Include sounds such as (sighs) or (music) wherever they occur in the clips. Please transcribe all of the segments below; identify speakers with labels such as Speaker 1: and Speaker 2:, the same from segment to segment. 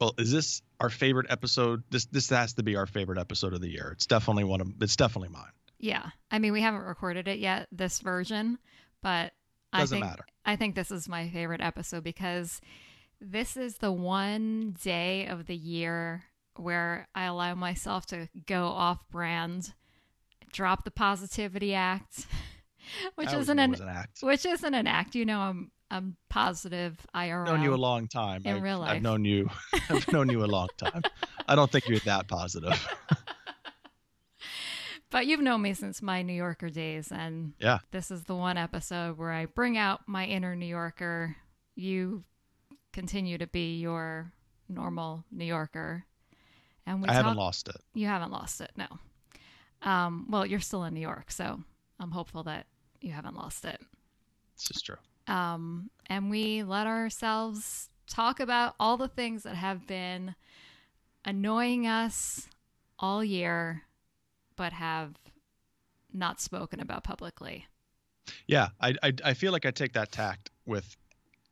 Speaker 1: Well, is this our favorite episode? This this has to be our favorite episode of the year. It's definitely one of. It's definitely mine.
Speaker 2: Yeah. I mean, we haven't recorded it yet, this version, but
Speaker 1: Doesn't
Speaker 2: I think
Speaker 1: matter.
Speaker 2: I think this is my favorite episode because this is the one day of the year where I allow myself to go off brand, drop the positivity act, (laughs) which isn't an
Speaker 1: an act.
Speaker 2: which isn't an act. You know, I'm I'm positive IRL.
Speaker 1: I've known you a long time.
Speaker 2: in
Speaker 1: I've,
Speaker 2: real
Speaker 1: I've known you. (laughs) I've known you a long time. I don't think you're that positive. (laughs)
Speaker 2: But you've known me since my New Yorker days, and
Speaker 1: Yeah.
Speaker 2: this is the one episode where I bring out my inner New Yorker. You continue to be your normal New Yorker, and we
Speaker 1: I haven't lost it.
Speaker 2: You haven't lost it, no. Um, well, you're still in New York, so I'm hopeful that you haven't lost it.
Speaker 1: This is true.
Speaker 2: Um, and we let ourselves talk about all the things that have been annoying us all year, but have not spoken about publicly.
Speaker 1: Yeah, I, I I feel like I take that tact with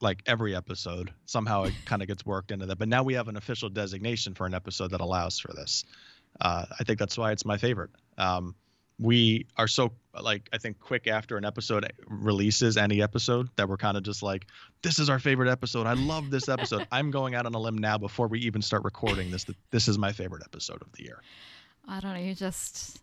Speaker 1: like every episode. Somehow it (laughs) kind of gets worked into that. But now we have an official designation for an episode that allows for this. Uh, I think that's why it's my favorite. Um, we are so like I think quick after an episode releases any episode that we're kind of just like this is our favorite episode. I love this episode. I'm going out on a limb now before we even start recording this. That this is my favorite episode of the year.
Speaker 2: I don't know, you're just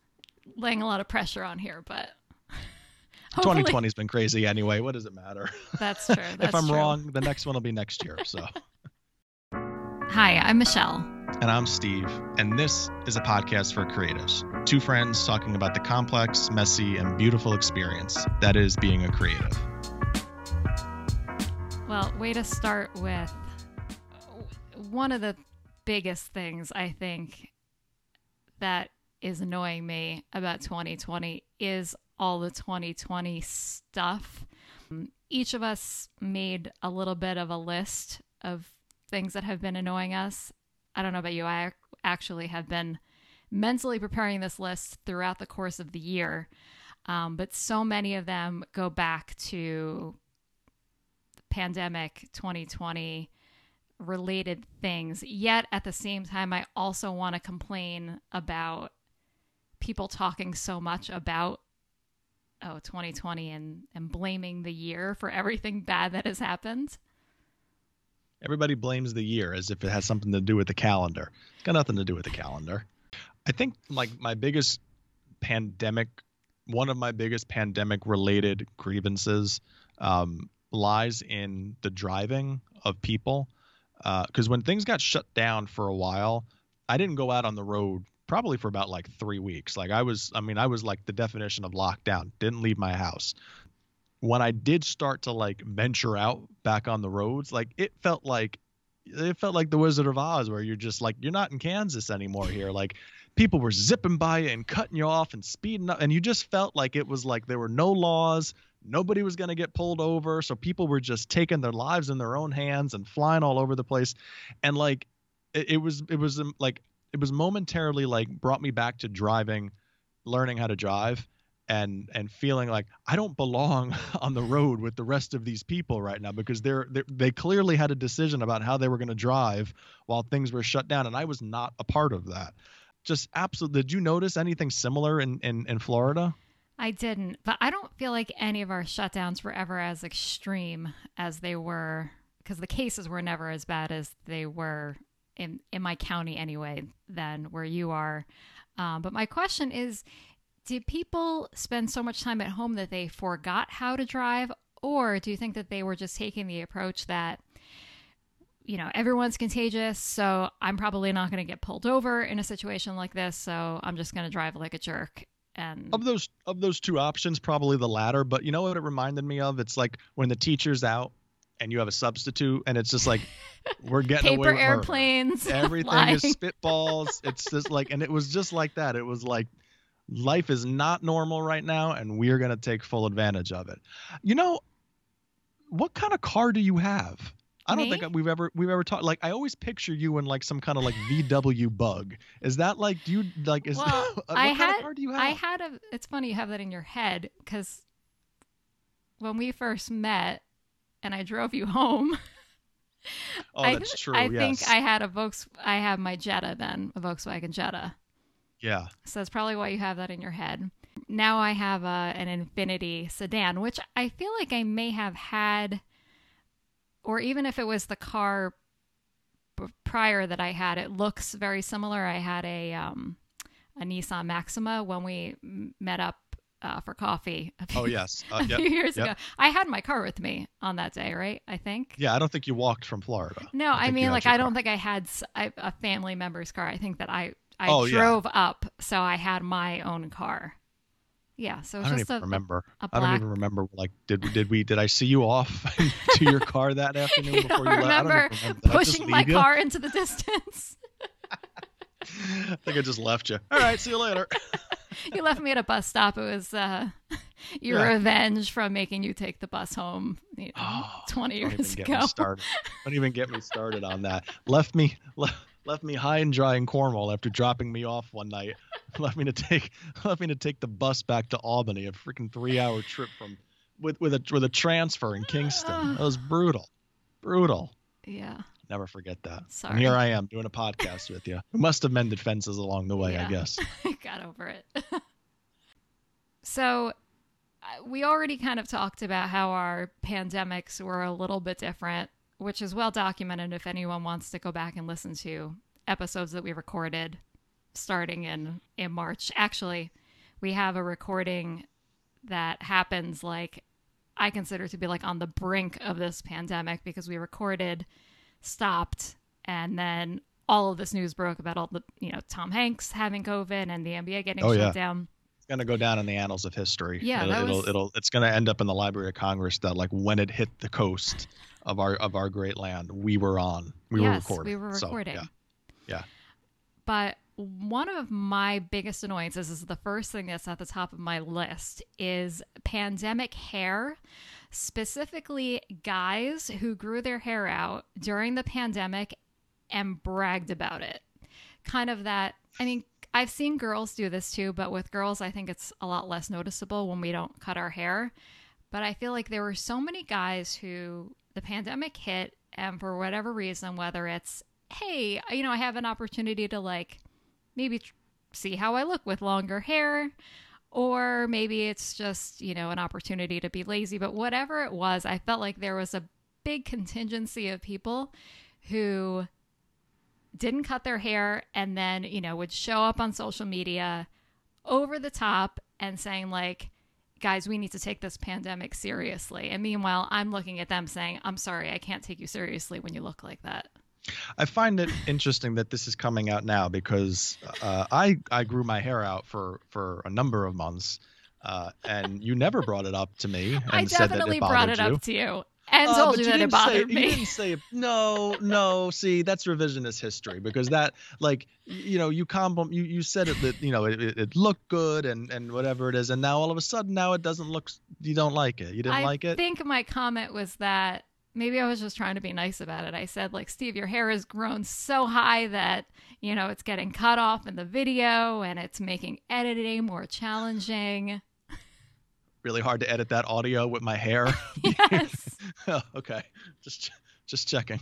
Speaker 2: laying a lot of pressure on here, but (laughs)
Speaker 1: 2020 has been crazy anyway. What does it matter?
Speaker 2: That's true. (laughs) That's
Speaker 1: if I'm
Speaker 2: true.
Speaker 1: wrong, the next one will be next year. So. (laughs)
Speaker 2: Hi, I'm Michelle.
Speaker 1: And I'm Steve, and this is a podcast for creatives. Two friends talking about the complex, messy, and beautiful experience that is being a creative.
Speaker 2: Well, way to start with uh, one of the biggest things I think that is annoying me about 2020 is all the 2020 stuff. Each of us made a little bit of a list of things that have been annoying us. I don't know about you, I actually have been mentally preparing this list throughout the course of the year. Um, but so many of them go back to pandemic 2020 related things. Yet at the same time, I also want to complain about people talking so much about oh 2020 and and blaming the year for everything bad that has happened.
Speaker 1: Everybody blames the year as if it has something to do with the calendar. It's got nothing to do with the calendar. I think like my biggest pandemic, one of my biggest pandemic related grievances um, lies in the driving of people. Because when things got shut down for a while, I didn't go out on the road probably for about like three weeks. Like I was, I mean, I was like the definition of lockdown, didn't leave my house. When I did start to like venture out back on the roads, like it felt like it felt like the Wizard of Oz, where you're just like you're not in Kansas anymore here. (laughs) Like people were zipping by you and cutting you off and speeding up, and you just felt like it was like there were no laws, nobody was gonna get pulled over, so people were just taking their lives in their own hands and flying all over the place, and like it, it was it was um, like it was momentarily like brought me back to driving, learning how to drive. And, and feeling like I don't belong (laughs) on the road with the rest of these people right now because they're, they're they clearly had a decision about how they were going to drive while things were shut down and I was not a part of that. Just absolutely. Did you notice anything similar in in, in Florida?
Speaker 2: I didn't, but I don't feel like any of our shutdowns were ever as extreme as they were because the cases were never as bad as they were in in my county anyway than where you are. Um, but my question is, did people spend so much time at home that they forgot how to drive, or do you think that they were just taking the approach that you know everyone's contagious, so I'm probably not going to get pulled over in a situation like this, so I'm just going to drive like a jerk and
Speaker 1: Of those of those two options, probably the latter. But you know what it reminded me of? It's like when the teacher's out and you have a substitute, and it's just like (laughs) we're getting away
Speaker 2: paper
Speaker 1: with murder.
Speaker 2: airplanes. (laughs)
Speaker 1: Everything is spitballs. It's just like, and it was just like that. It was like, life is not normal right now, and we're gonna take full advantage of it. You know, what kind of car do you have? I don't
Speaker 2: Me?
Speaker 1: think we've ever we've ever talked. Like, I always picture you in like some kind of like VW Bug. Is that like do you like is (laughs)
Speaker 2: Well,
Speaker 1: what
Speaker 2: I
Speaker 1: kind
Speaker 2: had-
Speaker 1: of car do you have?
Speaker 2: I had a. It's funny you have that in your head because when we first met and I drove you (laughs) home,
Speaker 1: Oh,
Speaker 2: I,
Speaker 1: that's true.
Speaker 2: I
Speaker 1: yes.
Speaker 2: think I had a Volks. I have my Jetta then, a Volkswagen Jetta.
Speaker 1: Yeah.
Speaker 2: So that's probably why you have that in your head. Now I have a, an Infiniti sedan, which I feel like I may have had, or even if it was the car b- prior that I had, it looks very similar. I had a um, a Nissan Maxima when we met up uh, for coffee. A few,
Speaker 1: Oh yes. (laughs)
Speaker 2: a
Speaker 1: Uh, yep.
Speaker 2: few years
Speaker 1: yep.
Speaker 2: ago. I had my car with me on that day, right? I think.
Speaker 1: Yeah, I don't think you walked from Florida.
Speaker 2: No, I,
Speaker 1: you
Speaker 2: mean, like, I don't
Speaker 1: car.
Speaker 2: think I had a family member's car. I think that I I
Speaker 1: Oh, yeah.
Speaker 2: drove up, so I had my own car. Yeah, so
Speaker 1: I
Speaker 2: it's
Speaker 1: don't
Speaker 2: just
Speaker 1: even
Speaker 2: a,
Speaker 1: remember. I don't even remember. Like, did did we? Did I see you off (laughs) to your car that (laughs) afternoon
Speaker 2: You
Speaker 1: before
Speaker 2: don't
Speaker 1: you left? I don't
Speaker 2: remember
Speaker 1: even remember. Did
Speaker 2: pushing my
Speaker 1: you?
Speaker 2: car into the distance. (laughs)
Speaker 1: I think I just left you. All right, see you later.
Speaker 2: you left me at a bus stop. It was uh, your
Speaker 1: Yeah.
Speaker 2: revenge from making you take the bus home you know,
Speaker 1: Oh, (gasps)
Speaker 2: 20
Speaker 1: Don't
Speaker 2: years
Speaker 1: even get
Speaker 2: ago.
Speaker 1: me started. Don't even get me started on that. Left me left, left me high and dry in Cornwall after dropping me off one night. (laughs) Left me to take (laughs) left me to take the bus back to Albany, a freaking three hour trip from with with a with a transfer in Kingston. (sighs) That was brutal, brutal.
Speaker 2: Yeah.
Speaker 1: Never forget that.
Speaker 2: Sorry.
Speaker 1: And here I am doing a podcast with you. We must have mended fences along the way,
Speaker 2: Yeah. (laughs)
Speaker 1: I guess.
Speaker 2: got over it. so, uh, we already kind of talked about how our pandemics were a little bit different, which is well documented if anyone wants to go back and listen to episodes that we recorded starting in in March. Actually, we have a recording that happens like I consider to be like on the brink of this pandemic because we recorded, stopped, and then all of this news broke about all the you know Tom Hanks having COVID and the NBA getting
Speaker 1: Oh,
Speaker 2: shut
Speaker 1: yeah.
Speaker 2: down.
Speaker 1: It's gonna go down in the annals of history.
Speaker 2: Yeah,
Speaker 1: it'll,
Speaker 2: that
Speaker 1: it'll, it'll it's gonna end up in the Library of Congress that like when it hit the coast of our of our great land, we were on. We were
Speaker 2: yes,
Speaker 1: recording.
Speaker 2: we were
Speaker 1: So,
Speaker 2: recording.
Speaker 1: yeah. Yeah.
Speaker 2: But one of my biggest annoyances is the first thing that's at the top of my list is pandemic hair, specifically guys who grew their hair out during the pandemic and bragged about it. Kind of that, I mean, I've seen girls do this too, but with girls, I think it's a lot less noticeable when we don't cut our hair. But I feel like there were so many guys who the pandemic hit, and for whatever reason, whether it's, hey, you know, I have an opportunity to like maybe tr- see how I look with longer hair, or maybe it's just, you know, an opportunity to be lazy. But whatever it was, I felt like there was a big contingency of people who didn't cut their hair and then, you know, would show up on social media over the top and saying, like, guys, we need to take this pandemic seriously. And meanwhile, I'm looking at them saying, I'm sorry, I can't take you seriously when you look like that.
Speaker 1: I find it (laughs) interesting that this is coming out now because uh, I I grew my hair out for for a number of months, uh, and you never brought it up to me and
Speaker 2: I
Speaker 1: said that
Speaker 2: definitely
Speaker 1: it
Speaker 2: brought it
Speaker 1: you.
Speaker 2: up to you and
Speaker 1: Uh,
Speaker 2: told
Speaker 1: but
Speaker 2: you that it
Speaker 1: didn't say-
Speaker 2: bothered
Speaker 1: You didn't say (laughs) no, no. See, that's revisionist history because that, like, you know, you compliment, you you said it that you know it, it, it looked good and and whatever it is, and now all of a sudden now it doesn't look. You don't like it. You didn't
Speaker 2: I
Speaker 1: like it.
Speaker 2: I think my comment was that maybe I was just trying to be nice about it. I said, like, Steve, your hair has grown so high that, you know, it's getting cut off in the video and it's making editing more challenging.
Speaker 1: Really hard to edit that audio with my hair. (laughs) (laughs)
Speaker 2: yes.
Speaker 1: Oh, (laughs) okay, just just checking.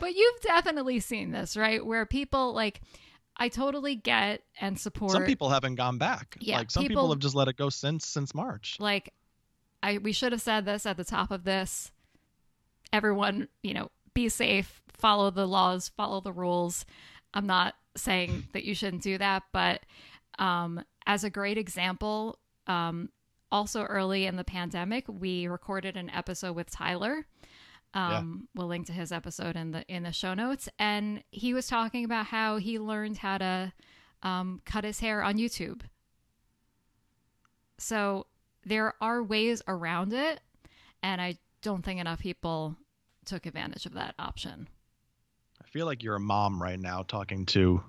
Speaker 2: but you've definitely seen this, right? Where people like, I totally get and support.
Speaker 1: Some people haven't gone back.
Speaker 2: Yeah,
Speaker 1: like some people,
Speaker 2: people-
Speaker 1: have just let it go since since March.
Speaker 2: like I we should have said this at the top of this. Everyone, you know, be safe, follow the laws, follow the rules. I'm not saying that you shouldn't do that, but um, as a great example, um, also early in the pandemic, we recorded an episode with Tyler. Um, We'll link to his episode in the in the show notes, and he was talking about how he learned how to um, cut his hair on YouTube. So there are ways around it, and I don't think enough people took advantage of that option.
Speaker 1: I feel like you're a mom right now talking to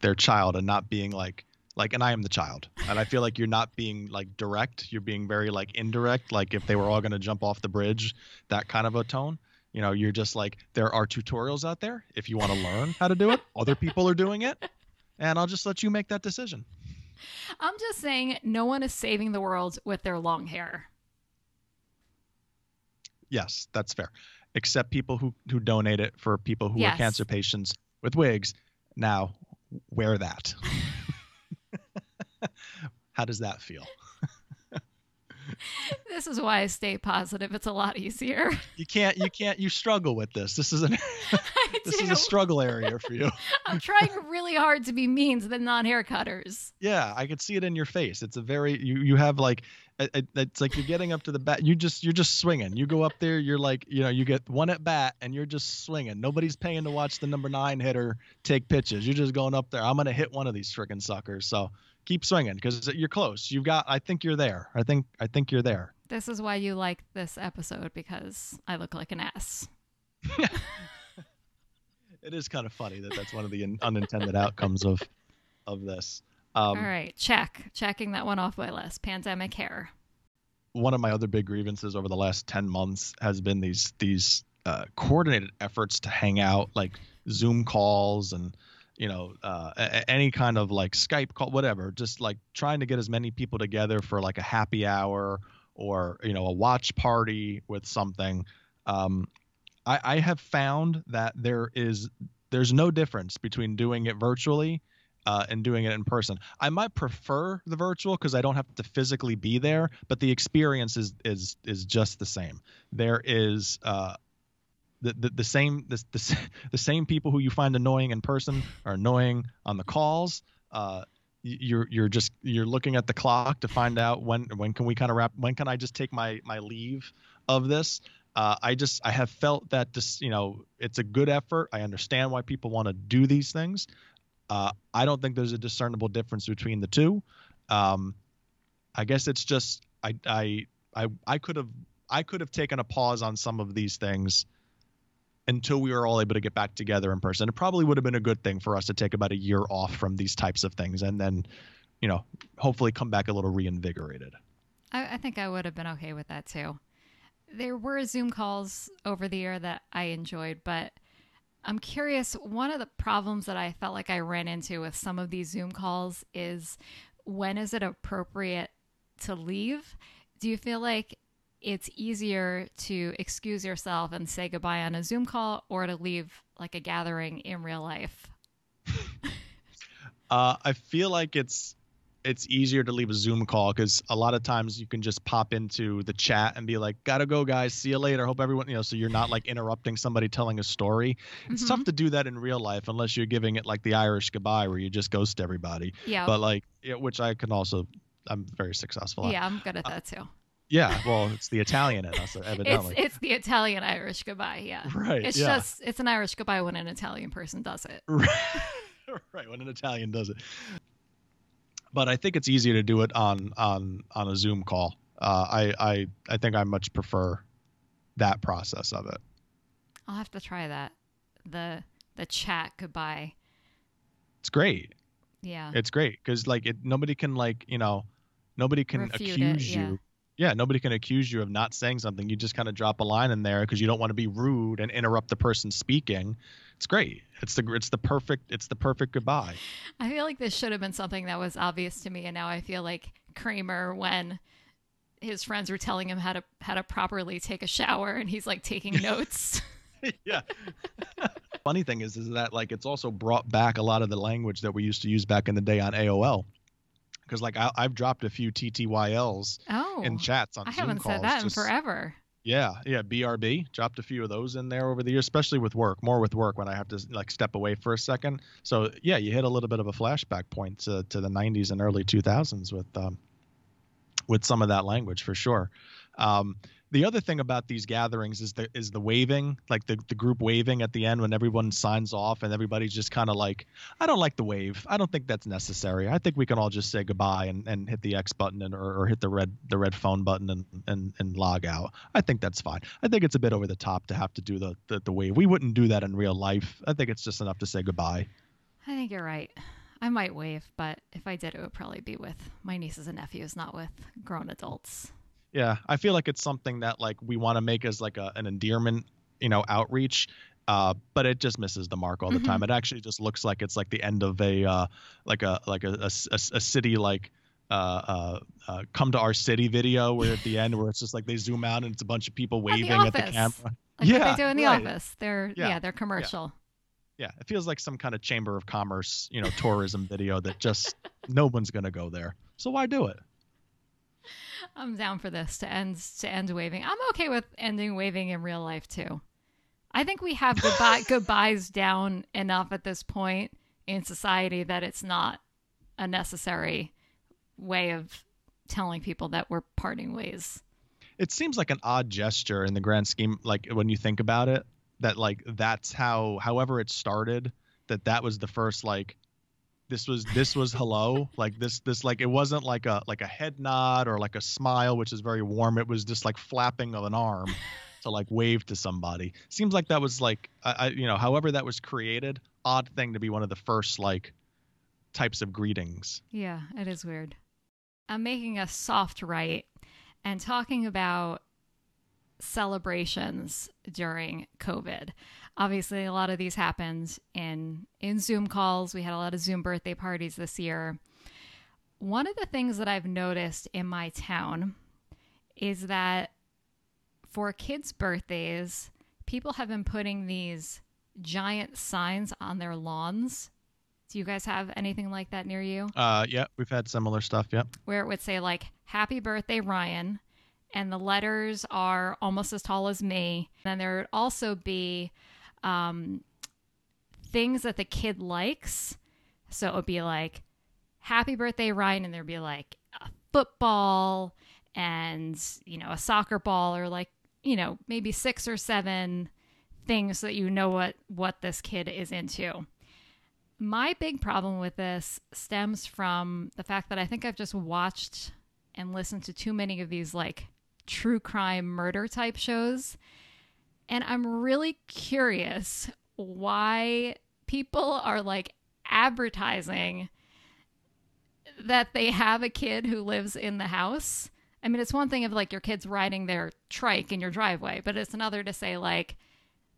Speaker 1: their child and not being like like and I am the child. And I feel like you're not being like direct, you're being very like indirect like if they were all going to jump off the bridge, that kind of a tone. You know, you're just like there are tutorials out there if you want to learn how to do it. Other people are doing it, and I'll just let you make that decision.
Speaker 2: I'm just saying, no one is saving the world with their long hair.
Speaker 1: Yes, that's fair. except people who who donate it for people who
Speaker 2: Yes.
Speaker 1: are cancer patients with wigs. Now, wear that. (laughs) How does that feel? (laughs)
Speaker 2: This is why I stay positive. It's a lot easier.
Speaker 1: You can't you can't you struggle with this. This is an (laughs) (laughs) this is a struggle area for you.
Speaker 2: I'm trying really hard to be mean to the non-haircutters.
Speaker 1: Yeah, I could see it in your face. It's a very you you have like it- it- it's like you're getting up to the bat. You just you're just swinging. You go up there. You're like you know you get one at bat and you're just swinging. Nobody's paying to watch the number nine hitter take pitches. You're just going up there. I'm gonna hit one of these freaking suckers. So keep swinging because you're close. You've got. I think you're there. I think I think you're there.
Speaker 2: This is why you like this episode because I look like an ass. (laughs)
Speaker 1: It is kind of funny that that's one of the un- unintended outcomes of of this. Um,
Speaker 2: All right, check. Checking that one off my list. Pandemic hair.
Speaker 1: one of my other big grievances over the last 10 months has been these these uh, coordinated efforts to hang out like zoom calls and you know uh, a- any kind of like skype call whatever just like trying to get as many people together for like a happy hour or you know a watch party with something um, I, I have found that there is there's no difference between doing it virtually uh, and doing it in person. I might prefer the virtual because I don't have to physically be there, but the experience is is is just the same. There is uh, the, the same the, the (laughs) the same people who you find annoying in person are annoying on the calls. Uh, you're you're just you're looking at the clock to find out when when can we kind of wrap when can I just take my my leave of this. Uh, I just I have felt that this you know it's a good effort. I understand why people want to do these things. Uh, I don't think there's a discernible difference between the two. Um, I guess it's just I I I I could have I could have taken a pause on some of these things until we were all able to get back together in person. It probably would have been a good thing for us to take about a year off from these types of things and then, you know, hopefully come back a little reinvigorated.
Speaker 2: I, I think I would have been okay with that too. There were Zoom calls over the year that I enjoyed, but I'm curious. One of the problems that I felt like I ran into with some of these Zoom calls is when is it appropriate to leave? Do you feel like it's easier to excuse yourself and say goodbye on a Zoom call or to leave like a gathering in real life? (laughs)
Speaker 1: Uh, I feel like it's it's easier to leave a Zoom call because a lot of times you can just pop into the chat and be like, "Gotta go, guys. See you later. Hope everyone, you know." So you're not like interrupting somebody telling a story. It's
Speaker 2: Mhm.
Speaker 1: tough to do that in real life unless you're giving it like the Irish goodbye, where you just ghost everybody.
Speaker 2: Yeah.
Speaker 1: But like, yeah, which I can also, I'm very successful at.
Speaker 2: yeah, I'm good at that too.
Speaker 1: Yeah. Well, it's the Italian in us,
Speaker 2: It's
Speaker 1: evidently.
Speaker 2: it's the Italian Irish goodbye. Yeah.
Speaker 1: right.
Speaker 2: It's
Speaker 1: yeah.
Speaker 2: just it's an Irish goodbye when an Italian person does it. (laughs)
Speaker 1: right when an Italian does it. But I think it's easier to do it on on on a Zoom call. Uh, I I I think I much prefer that process of it.
Speaker 2: I'll have to try that. The the chat goodbye.
Speaker 1: It's great.
Speaker 2: Yeah.
Speaker 1: It's great because like it nobody can like you know nobody can
Speaker 2: Refute it,
Speaker 1: accuse
Speaker 2: yeah.
Speaker 1: you. Yeah, nobody can accuse you of not saying something. You just kind of drop a line in there because you don't want to be rude and interrupt the person speaking. It's great. It's the it's the perfect it's the perfect goodbye.
Speaker 2: I feel like this should have been something that was obvious to me and now I feel like Kramer when his friends were telling him how to how to properly take a shower and he's like taking (laughs) notes.
Speaker 1: yeah. (laughs) Funny thing is, is that like it's also brought back a lot of the language that we used to use back in the day on AOL. Because like I, I've dropped a few TTYLs
Speaker 2: Oh.
Speaker 1: in chats on
Speaker 2: I
Speaker 1: Zoom
Speaker 2: haven't
Speaker 1: calls.
Speaker 2: said that in forever.
Speaker 1: Yeah, yeah, BRB. Dropped a few of those in there over the years, especially with work. More with work when I have to like step away for a second. So yeah, you hit a little bit of a flashback point to, to the 90s and early 2000s with um, with some of that language for sure. Um, the other thing about these gatherings is the is the waving, like the, the group waving at the end when everyone signs off and everybody's just kind of like, I don't like the wave. I don't think that's necessary. I think we can all just say goodbye and, and hit the X button and or, or hit the red the red phone button and, and and log out. I think that's fine. I think it's a bit over the top to have to do the, the the wave. We wouldn't do that in real life. I think it's just enough to say goodbye.
Speaker 2: I think you're right. I might wave, but if I did it would probably be with my nieces and nephews, not with grown adults.
Speaker 1: Yeah, I feel like it's something that like we want to make as like a, an endearment, you know, outreach. Uh, but it just misses the mark all the
Speaker 2: Mhm.
Speaker 1: time. It actually just looks like it's like the end of a uh, like a like a a city like uh, uh, uh, "Come to Our City" video, where at the end, where it's just like they zoom out and it's a bunch of people waving at the,
Speaker 2: Office.
Speaker 1: camera.
Speaker 2: Like
Speaker 1: Yeah,
Speaker 2: what they do in the
Speaker 1: right.
Speaker 2: office. They're
Speaker 1: Yeah,
Speaker 2: yeah, they're commercial.
Speaker 1: Yeah, it feels like some kind of chamber of commerce, you know, tourism video that just no one's gonna go there. So why do it?
Speaker 2: I'm down for this to end to end waving. I'm okay with ending waving in real life too. I think we have goodbye (laughs) goodbyes down enough at this point in society that it's not a necessary way of telling people that we're parting ways.
Speaker 1: It seems like an odd gesture in the grand scheme, like when you think about it, that like that's how, however it started, that that was the first like this was this was hello like this this like it wasn't like a like a head nod or like a smile which is very warm it was just like flapping of an arm (laughs) to like wave to somebody seems like that was like I, I you know however that was created odd thing to be one of the first like types of greetings
Speaker 2: Yeah, it is weird. I'm making a soft right and talking about celebrations during COVID. Obviously, a lot of these happened in in Zoom calls. We had a lot of Zoom birthday parties this year. One of the things that I've noticed in my town is that for kids' birthdays, people have been putting these giant signs on their lawns. Do you guys have anything like that near you?
Speaker 1: uh yeah we've had similar stuff yep
Speaker 2: where it would say like happy birthday ryan and the letters are almost as tall as me then there would also be um, things that the kid likes so it would be like happy birthday ryan and there'd be like a football and you know a soccer ball or like you know maybe six or seven things so that you know what what this kid is into my big problem with this stems from the fact that I think I've just watched and listened to too many of these like true crime murder type shows. And I'm really curious why people are like advertising that they have a kid who lives in the house. I mean, it's one thing if like your kid's riding their trike in your driveway, but it's another to say like,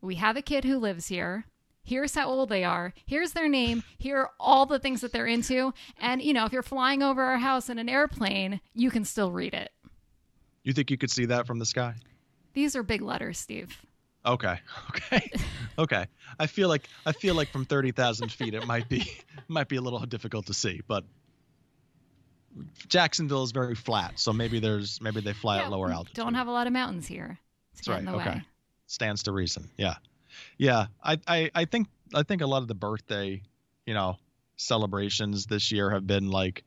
Speaker 2: we have a kid who lives here. Here's how old they are. Here's their name. Here are all the things that they're into. And, you know, if you're flying over our house in an airplane, you can still read it.
Speaker 1: you think you could see that from the sky
Speaker 2: These are big letters, Steve.
Speaker 1: Okay (laughs) okay (laughs) okay i feel like i feel like from 30000 feet it might be (laughs) might be a little difficult to see but jacksonville is very flat so maybe there's maybe they fly
Speaker 2: Yeah,
Speaker 1: at lower altitude
Speaker 2: Don't have a lot of mountains here.
Speaker 1: That's right,
Speaker 2: the
Speaker 1: okay.
Speaker 2: way.
Speaker 1: stands to reason. Yeah, yeah. I, I I think I think a lot of the birthday, you know, celebrations this year have been like.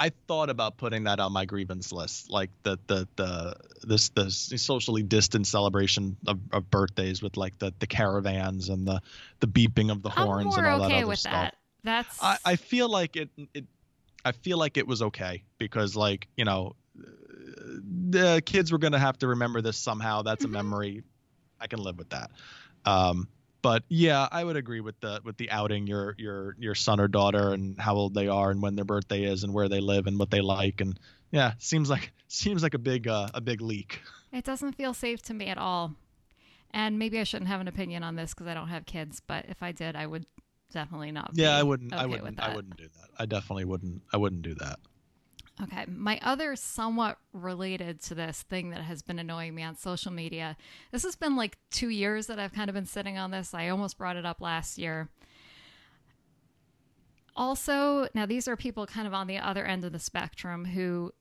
Speaker 1: I thought about putting that on my grievance list, like the the the this the socially distant celebration of, of birthdays with like the the caravans and the the beeping of the horns and all that
Speaker 2: okay
Speaker 1: other
Speaker 2: with
Speaker 1: stuff.
Speaker 2: that. That's
Speaker 1: I, I feel like it, it I feel like it was okay because like you know the kids were gonna have to remember this somehow. That's a memory. I can live with that. Um, but yeah, I would agree with the with the outing your your your son or daughter and how old they are and when their birthday is and where they live and what they like and yeah, seems like (laughs) seems like a big uh, a big leak.
Speaker 2: It doesn't feel safe to me at all. And maybe I shouldn't have an opinion on this because I don't have kids, but if I did, I would definitely not.
Speaker 1: Yeah, I wouldn't I wouldn't I wouldn't do that. I definitely wouldn't I wouldn't do that.
Speaker 2: Okay. My other somewhat related to this thing that has been annoying me on social media. This has been like two years that I've kind of been sitting on this. I almost brought it up last year. Also, now these are people kind of on the other end of the spectrum who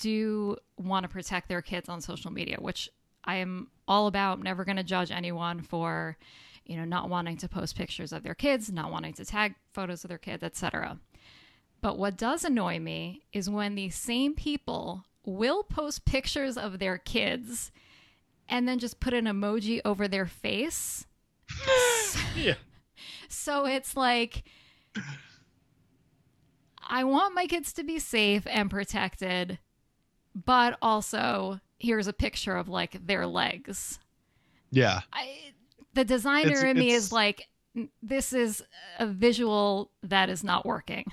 Speaker 2: do want to protect their kids on social media, which I am all about. I'm never going to judge anyone for, you know, not wanting to post pictures of their kids, not wanting to tag photos of their kids, etc. But what does annoy me is when these same people will post pictures of their kids and then just put an emoji over their face. (laughs)
Speaker 1: Yeah.
Speaker 2: So it's like, I want my kids to be safe and protected, but also here's a picture of like their legs.
Speaker 1: Yeah.
Speaker 2: I, the designer
Speaker 1: It's-
Speaker 2: in me is like, this is a visual that is not working.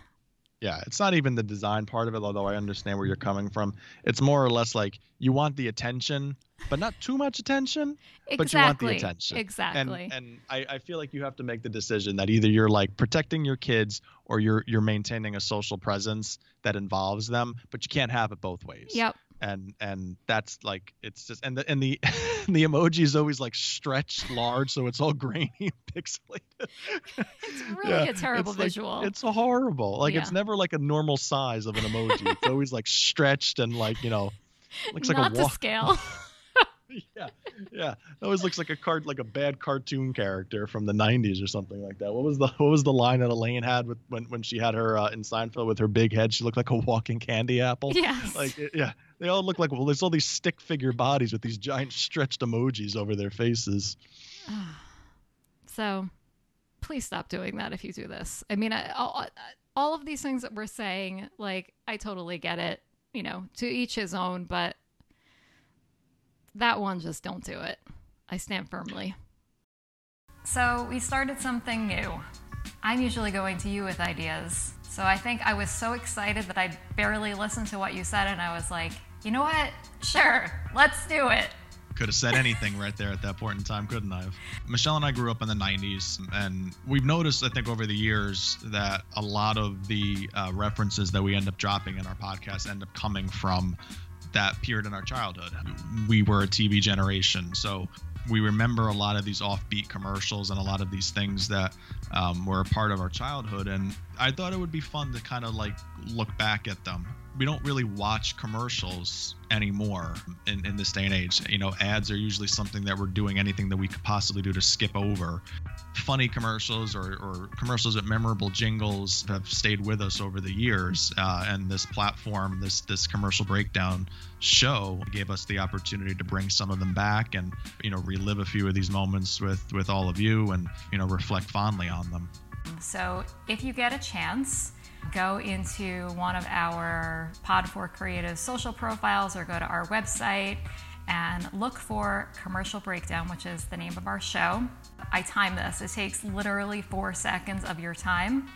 Speaker 1: Yeah, it's not even the design part of it, although I understand where you're coming from. It's more or less like you want the attention, but not too much attention.
Speaker 2: Exactly.
Speaker 1: But you want the attention.
Speaker 2: Exactly.
Speaker 1: And and I, I feel like you have to make the decision that either you're like protecting your kids or you're you're maintaining a social presence that involves them, but you can't have it both ways.
Speaker 2: yep.
Speaker 1: And and that's like it's just and the and the (laughs) the emoji is always like stretched large, so it's all grainy and (laughs) pixelated.
Speaker 2: It's (laughs) really
Speaker 1: Yeah,
Speaker 2: a terrible
Speaker 1: it's like-
Speaker 2: visual.
Speaker 1: It's horrible. Like it's never like a normal size of an emoji. it's always like stretched and like you know, looks like
Speaker 2: Not
Speaker 1: a
Speaker 2: to
Speaker 1: wa-
Speaker 2: scale.
Speaker 1: yeah, yeah. It always looks like a card, like a bad cartoon character from the '90s or something like that. What was the What was the line that Elaine had with when when she had her uh, in Seinfeld with her big head? She looked like a walking candy apple.
Speaker 2: yes.
Speaker 1: Like it- yeah, they all look like well, there's all these stick figure bodies with these giant stretched emojis over their faces. (sighs)
Speaker 2: So please stop doing that if you do this. I mean, I, all, all of these things that we're saying, like, I totally get it, you know, to each his own, but that one, just don't do it. I stand firmly. So we started something new. I'm usually going to you with ideas. So I think I was so excited that I barely listened to what you said, and I was like, you know what? Sure, let's do it.
Speaker 1: Could have said anything right there at that point in time, couldn't I? Michelle and I grew up in the 90s, and we've noticed, I think, over the years that a lot of the uh, references that we end up dropping in our podcast end up coming from that period in our childhood. We were a TV generation, so we remember a lot of these offbeat commercials and a lot of these things that um, were a part of our childhood. And I thought it would be fun to kind of like look back at them. We don't really watch commercials anymore in, in this day and age. You know, ads are usually something that we're doing anything that we could possibly do to skip over. Funny commercials or, or commercials with memorable jingles have stayed with us over the years. Uh, and this platform, this this commercial breakdown show, gave us the opportunity to bring some of them back and you know relive a few of these moments with with all of you and you know reflect fondly on them.
Speaker 2: So if you get a chance, go into one of our Pod for Creative social profiles or go to our website and look for Commercial Breakdown, which is the name of our show. I time this, it takes literally four seconds of your time.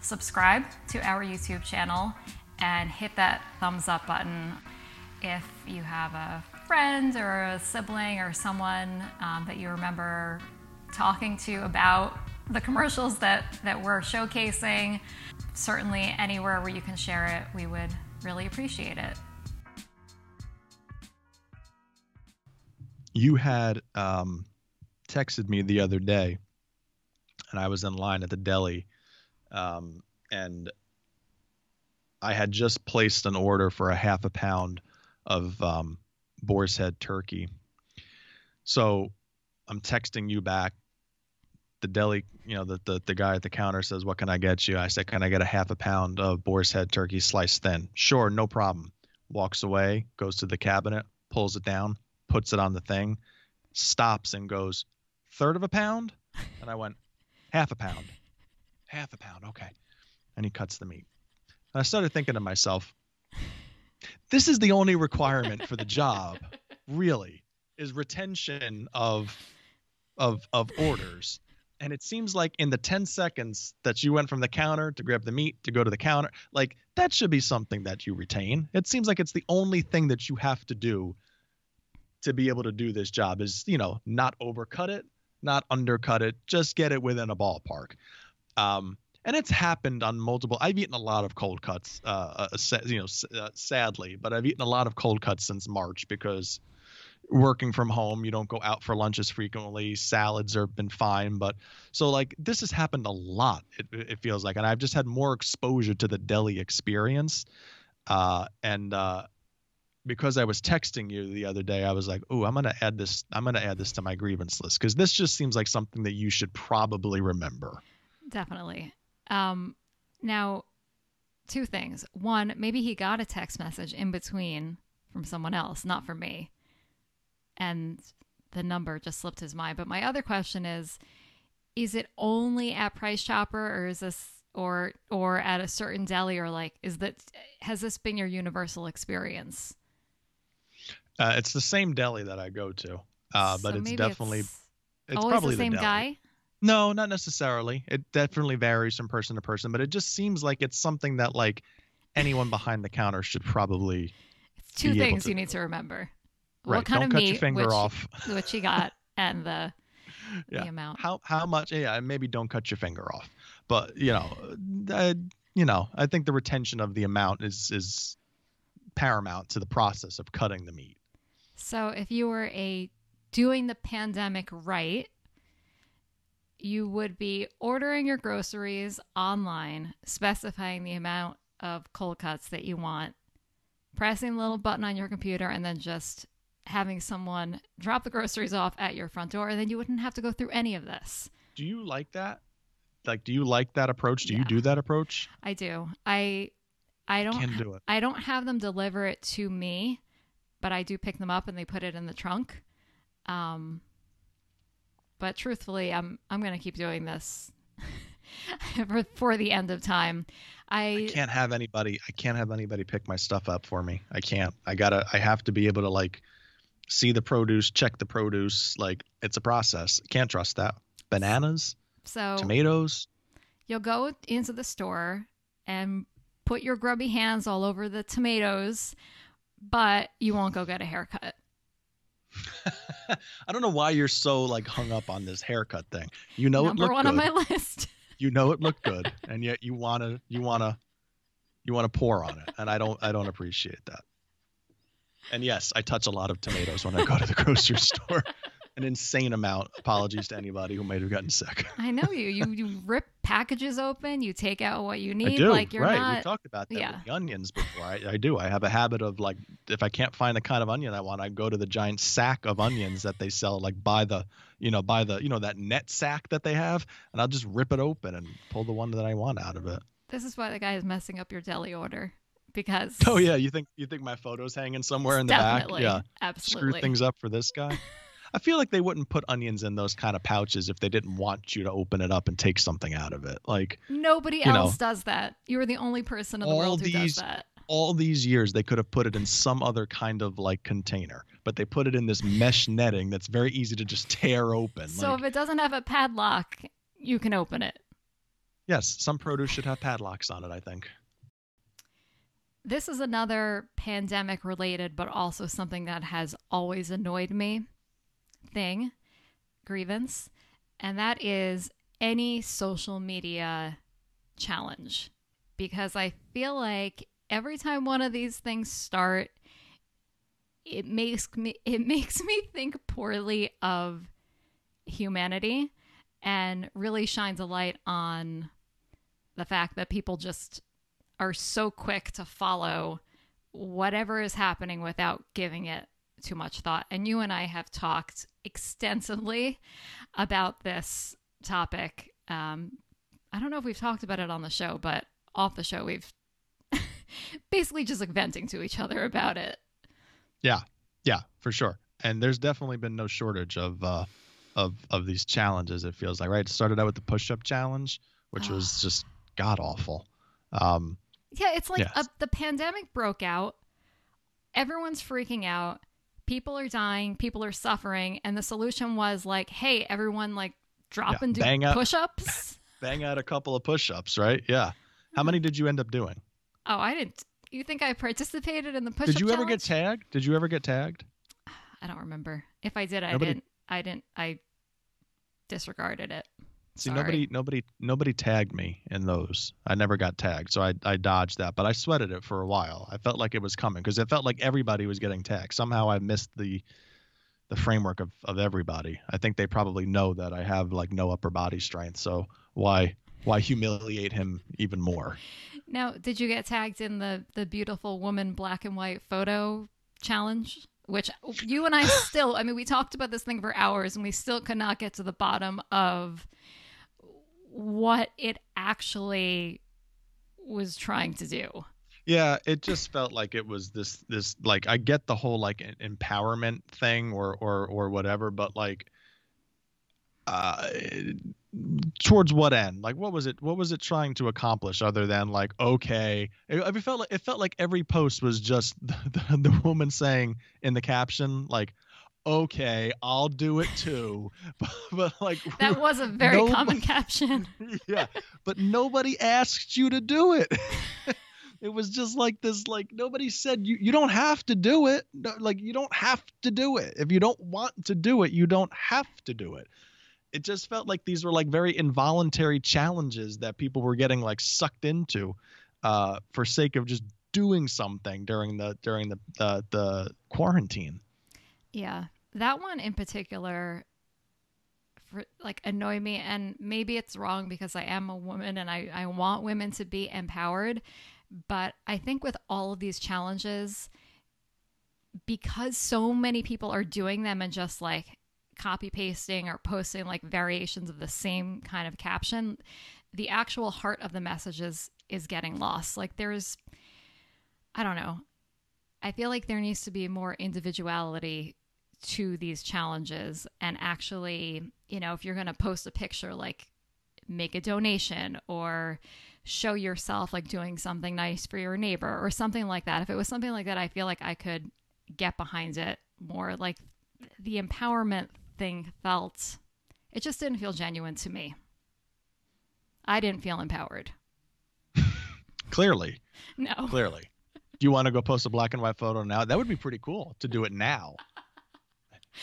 Speaker 2: Subscribe to our YouTube channel and hit that thumbs up button if you have a friend or a sibling or someone um, that you remember talking to about the commercials that, that we're showcasing. Certainly, anywhere where you can share it, we would really appreciate it.
Speaker 1: You had um, texted me the other day, and I was in line at the deli, um, and I had just placed an order for a half a pound of um, boar's head turkey. So I'm texting you back. The deli, you know, the, the the guy at the counter says, "What can I get you?" I said, "Can I get a half a pound of boar's head turkey sliced thin?" Sure, no problem. Walks away, goes to the cabinet, pulls it down, puts it on the thing, stops and goes, "Third of a pound?" And I went, "Half a pound." Half a pound, okay. And he cuts the meat. And I started thinking to myself, this is the only requirement for the job, really, is retention of of of orders. And it seems like in the 10 seconds that you went from the counter to grab the meat to go to the counter, like that should be something that you retain. It seems like it's the only thing that you have to do to be able to do this job is, you know, not overcut it, not undercut it, just get it within a ballpark. Um, and it's happened on multiple. I've eaten a lot of cold cuts, uh, uh, you know, uh, sadly, but I've eaten a lot of cold cuts since March because working from home, you don't go out for lunches frequently. Salads have been fine, but so like this has happened a lot. It, it feels like, and I've just had more exposure to the deli experience, uh, and uh, because I was texting you the other day, I was like, "Oh, I'm gonna add this. I'm gonna add this to my grievance list because this just seems like something that you should probably remember."
Speaker 2: Definitely. Um, now, two things. One, maybe he got a text message in between from someone else, not from me. And the number just slipped his mind. But my other question is is it only at Price Chopper or is this or or at a certain deli or like is that has this been your universal experience?
Speaker 1: Uh, it's the same deli that I go to, uh, but
Speaker 2: So
Speaker 1: it's definitely
Speaker 2: it's
Speaker 1: it's
Speaker 2: always
Speaker 1: probably
Speaker 2: the same
Speaker 1: deli.
Speaker 2: guy.
Speaker 1: No, not necessarily. It definitely varies from person to person, but it just seems like it's something that like anyone behind the counter should probably.
Speaker 2: It's two things you need to remember.
Speaker 1: Right.
Speaker 2: What kind
Speaker 1: Don't
Speaker 2: of
Speaker 1: cut
Speaker 2: meat,
Speaker 1: your finger
Speaker 2: which,
Speaker 1: off. (laughs)
Speaker 2: what you got, and the (laughs)
Speaker 1: Yeah.
Speaker 2: the amount.
Speaker 1: How how much? Yeah, maybe don't cut your finger off. But you know, uh, you know, I think the retention of the amount is is paramount to the process of cutting the meat.
Speaker 2: So if you were a doing the pandemic right, you would be ordering your groceries online, specifying the amount of cold cuts that you want, pressing the little button on your computer, and then just having someone drop the groceries off at your front door, and then you wouldn't have to go through any of this.
Speaker 1: Do you like that? Like, do you like that approach? Do you do that approach?
Speaker 2: I do. I I don't
Speaker 1: Can do it.
Speaker 2: I don't have them deliver it to me, but I do pick them up and they put it in the trunk. Um, but truthfully, I'm I'm gonna keep doing this (laughs) for for the end of time.
Speaker 1: I
Speaker 2: I
Speaker 1: can't have anybody. I can't have anybody pick my stuff up for me. I can't. I gotta. I have to be able to like see the produce, check the produce. Like it's a process. Can't trust that. Bananas,
Speaker 2: so
Speaker 1: tomatoes.
Speaker 2: you'll go into the store and put your grubby hands all over the tomatoes, but you won't go get a haircut. (laughs)
Speaker 1: I don't know why you're so like hung up on this haircut thing. You know
Speaker 2: Number
Speaker 1: it looked good.
Speaker 2: Number one
Speaker 1: good.
Speaker 2: on my list. (laughs)
Speaker 1: You know it looked good, and yet you wanna you wanna you wanna pour on it, and I don't I don't appreciate that. And yes, I touch a lot of tomatoes when I go to the grocery store. (laughs) An insane amount. Apologies to anybody who might have gotten sick. (laughs)
Speaker 2: I know you. You you rip packages open. You take out what you need.
Speaker 1: I do.
Speaker 2: Like you're
Speaker 1: right.
Speaker 2: not.
Speaker 1: We talked about that
Speaker 2: yeah.
Speaker 1: with the onions before. I, I do. I have a habit of like, if I can't find the kind of onion I want, I go to the giant sack of onions that they sell, like by the, you know, by the, you know, that net sack that they have, and I'll just rip it open and pull the one that I want out of it.
Speaker 2: This is why the guy is messing up your deli order because.
Speaker 1: Oh yeah, you think you think my photo's hanging somewhere in the back? Yeah,
Speaker 2: absolutely.
Speaker 1: screw things up for this guy. (laughs) I feel like they wouldn't put onions in those kind of pouches if they didn't want you to open it up and take something out of it. Like
Speaker 2: Nobody
Speaker 1: you know.
Speaker 2: else does that. You are the only person in the world who
Speaker 1: these-
Speaker 2: does that.
Speaker 1: all these years they could have put it in some other kind of like container but they put it in this mesh (laughs) netting that's very easy to just tear open
Speaker 2: So
Speaker 1: like
Speaker 2: if it doesn't have a padlock, you can open it.
Speaker 1: yes some produce should have padlocks on it i think
Speaker 2: This is another pandemic related, but also something that has always annoyed me thing, grievance, and that is any social media challenge. Because I feel like every time one of these things start, it makes me (laughs) it makes me think poorly of humanity and really shines a light on the fact that people just are so quick to follow whatever is happening without giving it too much thought. And you and I have talked extensively (laughs) about this topic. Um, I don't know if we've talked about it on the show, but off the show, we've (laughs) basically just like venting to each other about it.
Speaker 1: yeah yeah, for sure and there's definitely been no shortage of uh of of these challenges it feels like right it started out with the push-up challenge which was just god awful um
Speaker 2: Yeah, it's like uh,
Speaker 1: Yes.
Speaker 2: a, the pandemic broke out. Everyone's freaking out. People are dying. People are suffering. And the solution was like, hey, everyone, like, drop
Speaker 1: Yeah,
Speaker 2: and do
Speaker 1: bang out-
Speaker 2: push ups. (laughs)
Speaker 1: bang out a couple of push-ups right yeah how mm-hmm. many did you end up doing
Speaker 2: oh, I didn't. You think I participated in the push up
Speaker 1: did you ever get tagged did you ever get tagged (sighs)
Speaker 2: I don't remember. If I did, I
Speaker 1: Nobody-
Speaker 2: didn't. I didn't. I disregarded it.
Speaker 1: See,
Speaker 2: Sorry.
Speaker 1: nobody, nobody, nobody tagged me in those. I never got tagged, so I, I dodged that. But I sweated it for a while. I felt like it was coming because it felt like everybody was getting tagged. Somehow I missed the, the framework of, of everybody. I think they probably know that I have like no upper body strength. So why, why humiliate him even more?
Speaker 2: Now, did you get tagged in the the beautiful woman black and white photo challenge? Which you and I (sighs) still, I mean, we talked about this thing for hours and we still could not get to the bottom of what it actually was trying to do.
Speaker 1: Yeah, it just felt like it was this this like I get the whole like empowerment thing or or or whatever, but like uh towards what end? Like what was it what was it trying to accomplish other than like okay, it, it felt like it felt like every post was just (laughs) the, the, the woman saying in the caption like okay, I'll do it too. (laughs) But, but like
Speaker 2: That (laughs) was a very
Speaker 1: Nobody-
Speaker 2: common (laughs) caption.
Speaker 1: yeah, but nobody asked you to do it. it was just like this like nobody said you you don't have to do it. No, like you don't have to do it. If you don't want to do it, you don't have to do it. It just felt like these were like very involuntary challenges that people were getting like sucked into uh for sake of just doing something during the during the the, the quarantine.
Speaker 2: Yeah. That one in particular for like annoy me and maybe it's wrong because I am a woman and I, I want women to be empowered. But I think with all of these challenges, because so many people are doing them and just like copy pasting or posting like variations of the same kind of caption, the actual heart of the messages is getting lost. Like there's I don't know. I feel like there needs to be more individuality to these challenges and actually, you know, if you're going to post a picture like make a donation or show yourself like doing something nice for your neighbor or something like that. If it was something like that, I feel like I could get behind it more. Like the empowerment thing felt, it just didn't feel genuine to me. I didn't feel empowered. (laughs)
Speaker 1: Clearly,
Speaker 2: No.
Speaker 1: clearly. Do you want to go post a black and white photo now? That would be pretty cool to do it now.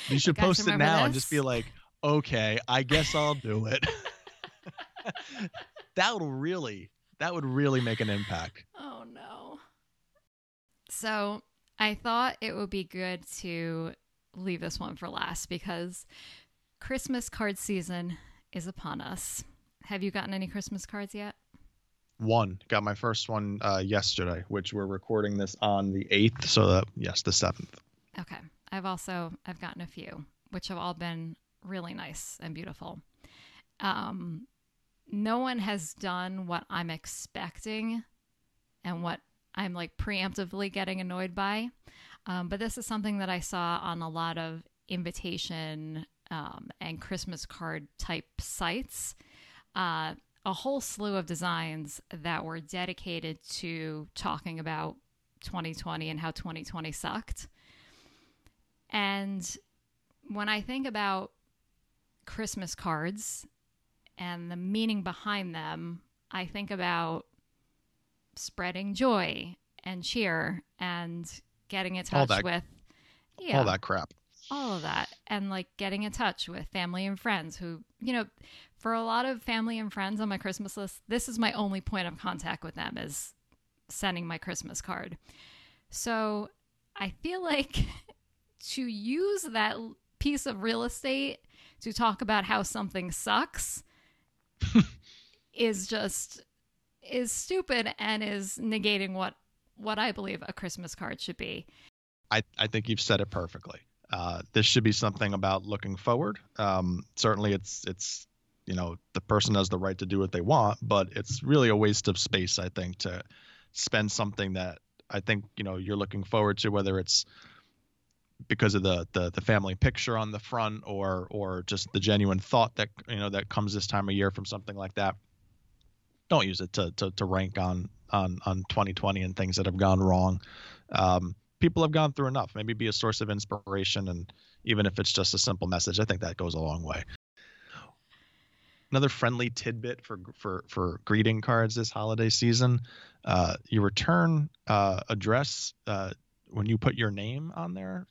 Speaker 1: You should
Speaker 2: guys
Speaker 1: post it
Speaker 2: remember
Speaker 1: now and just be like, okay, I guess I'll do it. (laughs) that would really, that would really make an impact.
Speaker 2: Oh no. So I thought it would be good to leave this one for last because Christmas card season is upon us. Have you gotten any Christmas cards yet?
Speaker 1: One got my first one uh, yesterday, which we're recording this on the eighth. So that yes, the seventh.
Speaker 2: Okay. I've also I've gotten a few, which have all been really nice and beautiful. Um, no one has done what I'm expecting and what I'm like preemptively getting annoyed by. Um, but this is something that I saw on a lot of invitation um, and Christmas card type sites. Uh, a whole slew of designs that were dedicated to talking about 2020 and how 2020 sucked. And when I think about Christmas cards and the meaning behind them, I think about spreading joy and cheer and getting in
Speaker 1: All
Speaker 2: touch
Speaker 1: that-
Speaker 2: with yeah,
Speaker 1: All that crap.
Speaker 2: all of that and like getting in touch with family and friends who you know for a lot of family and friends on my christmas list this is my only point of contact with them is sending my christmas card so i feel (laughs) like to use that piece of real estate to talk about how something sucks (laughs) is just is stupid and is negating what what i believe a christmas card should be
Speaker 1: I, I think you've said it perfectly. Uh, this should be something about looking forward. Um, certainly, it's it's you know the person has the right to do what they want, but it's really a waste of space. I think to spend something that I think you know you're looking forward to, whether it's because of the, the the family picture on the front or or just the genuine thought that you know that comes this time of year from something like that. Don't use it to to, to rank on on on 2020 and things that have gone wrong. Um, people have gone through enough. Maybe be a source of inspiration, and even if it's just a simple message, I think that goes a long way. Another friendly tidbit for for for greeting cards this holiday season: uh, your return uh, address uh, when you put your name on there,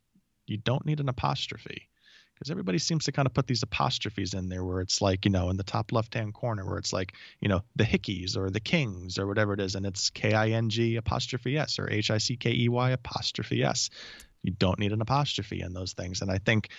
Speaker 1: you don't need an apostrophe. Because everybody seems to kind of put these apostrophes in there where it's like you know in the top left hand corner where it's like you know the hickeys or the kings or whatever it is and it's k-i-n-g apostrophe s or h-i-c-k-e-y apostrophe s. You don't need an apostrophe in those things and i think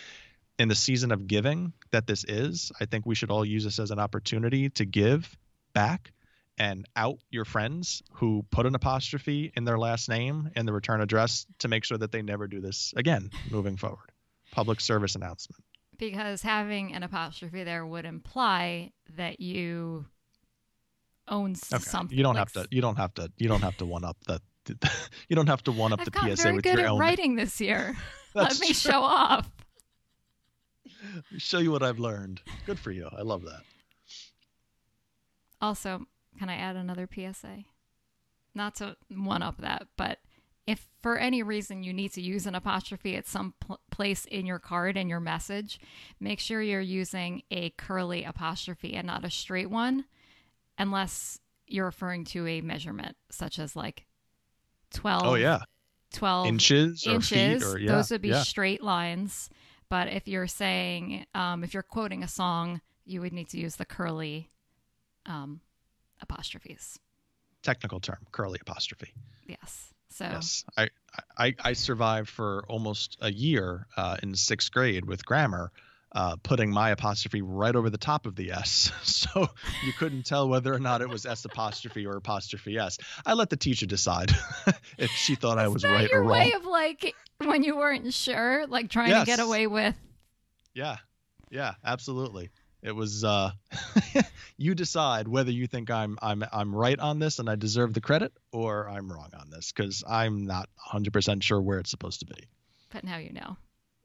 Speaker 1: in the season of giving that this is i think we should all use this as an opportunity to give back and out your friends who put an apostrophe in their last name in the return address to make sure that they never do this again moving forward public service announcement.
Speaker 2: because having an apostrophe there would imply that you own
Speaker 1: Okay.
Speaker 2: something.
Speaker 1: You don't
Speaker 2: like
Speaker 1: have to. You don't have to. You don't have to one up the. (laughs) you don't have to one up
Speaker 2: I've
Speaker 1: the PSA
Speaker 2: very
Speaker 1: with
Speaker 2: good
Speaker 1: your
Speaker 2: at
Speaker 1: own.
Speaker 2: writing this year. (laughs) (laughs) Let me
Speaker 1: true.
Speaker 2: show off.
Speaker 1: Show you what I've learned. Good for you. I love that.
Speaker 2: Also, can I add another PSA? Not to one up that, but if for any reason you need to use an apostrophe at some pl- place in your card and your message, make sure you're using a curly apostrophe and not a straight one, unless you're referring to a measurement such as like 12
Speaker 1: Oh yeah,
Speaker 2: 12
Speaker 1: inches or
Speaker 2: inches.
Speaker 1: feet or yeah,
Speaker 2: Those would be
Speaker 1: yeah.
Speaker 2: straight lines. But if you're saying, um, if you're quoting a song, you would need to use the curly um, apostrophes.
Speaker 1: technical term, curly apostrophe.
Speaker 2: Yes. So
Speaker 1: Yes, I, I I survived for almost a year uh, in sixth grade with grammar, uh, putting my apostrophe right over the top of the S, (laughs) so you couldn't tell whether or not it was S apostrophe or apostrophe S. I let the teacher decide (laughs) if she thought I was right
Speaker 2: your
Speaker 1: or wrong.
Speaker 2: way of like when you weren't sure, like trying to get away with.
Speaker 1: Yeah, yeah, absolutely. It was uh, (laughs) you decide whether you think I'm I'm I'm right on this and I deserve the credit, or I'm wrong on this because I'm not 100% sure where it's supposed to be.
Speaker 2: But now you know,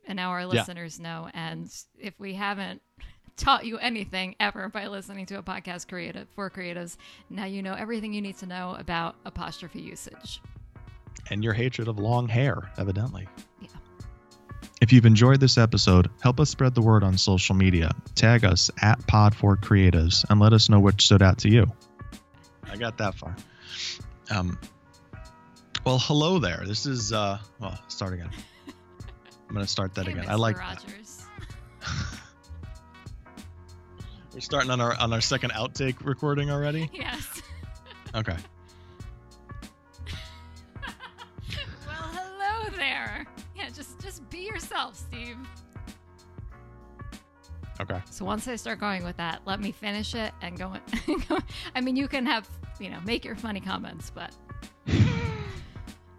Speaker 2: and now our
Speaker 1: Yeah.
Speaker 2: listeners know. And if we haven't (laughs) taught you anything ever by listening to a podcast creative for creatives, now you know everything you need to know about apostrophe usage.
Speaker 1: and your hatred of long hair, evidently.
Speaker 2: Yeah.
Speaker 1: If you've enjoyed this episode, help us spread the word on social media. Tag us at PodForCreatives and let us know what stood out to you. I got that far. Um, well, hello there. This is, uh, well, start again. I'm going to start that
Speaker 2: Hey,
Speaker 1: again.
Speaker 2: Mr.
Speaker 1: I like that.
Speaker 2: Rogers. (laughs)
Speaker 1: We're starting on our on our second outtake recording already. (laughs)
Speaker 2: Yes.
Speaker 1: Okay. Okay.
Speaker 2: So once I start going with that, let me finish it and go. (laughs) go I mean, you can have you know make your funny comments, but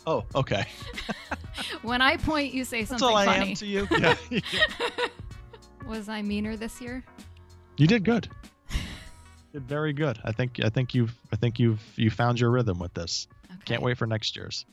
Speaker 1: Oh, okay. (laughs)
Speaker 2: when I point, you say something
Speaker 1: That's
Speaker 2: something
Speaker 1: all I
Speaker 2: funny.
Speaker 1: am to you. (laughs) Yeah.
Speaker 2: Was I meaner this year?
Speaker 1: You did good. Did very good. I think I think you've I think you've you found your rhythm with this.
Speaker 2: Okay.
Speaker 1: Can't wait for next year's.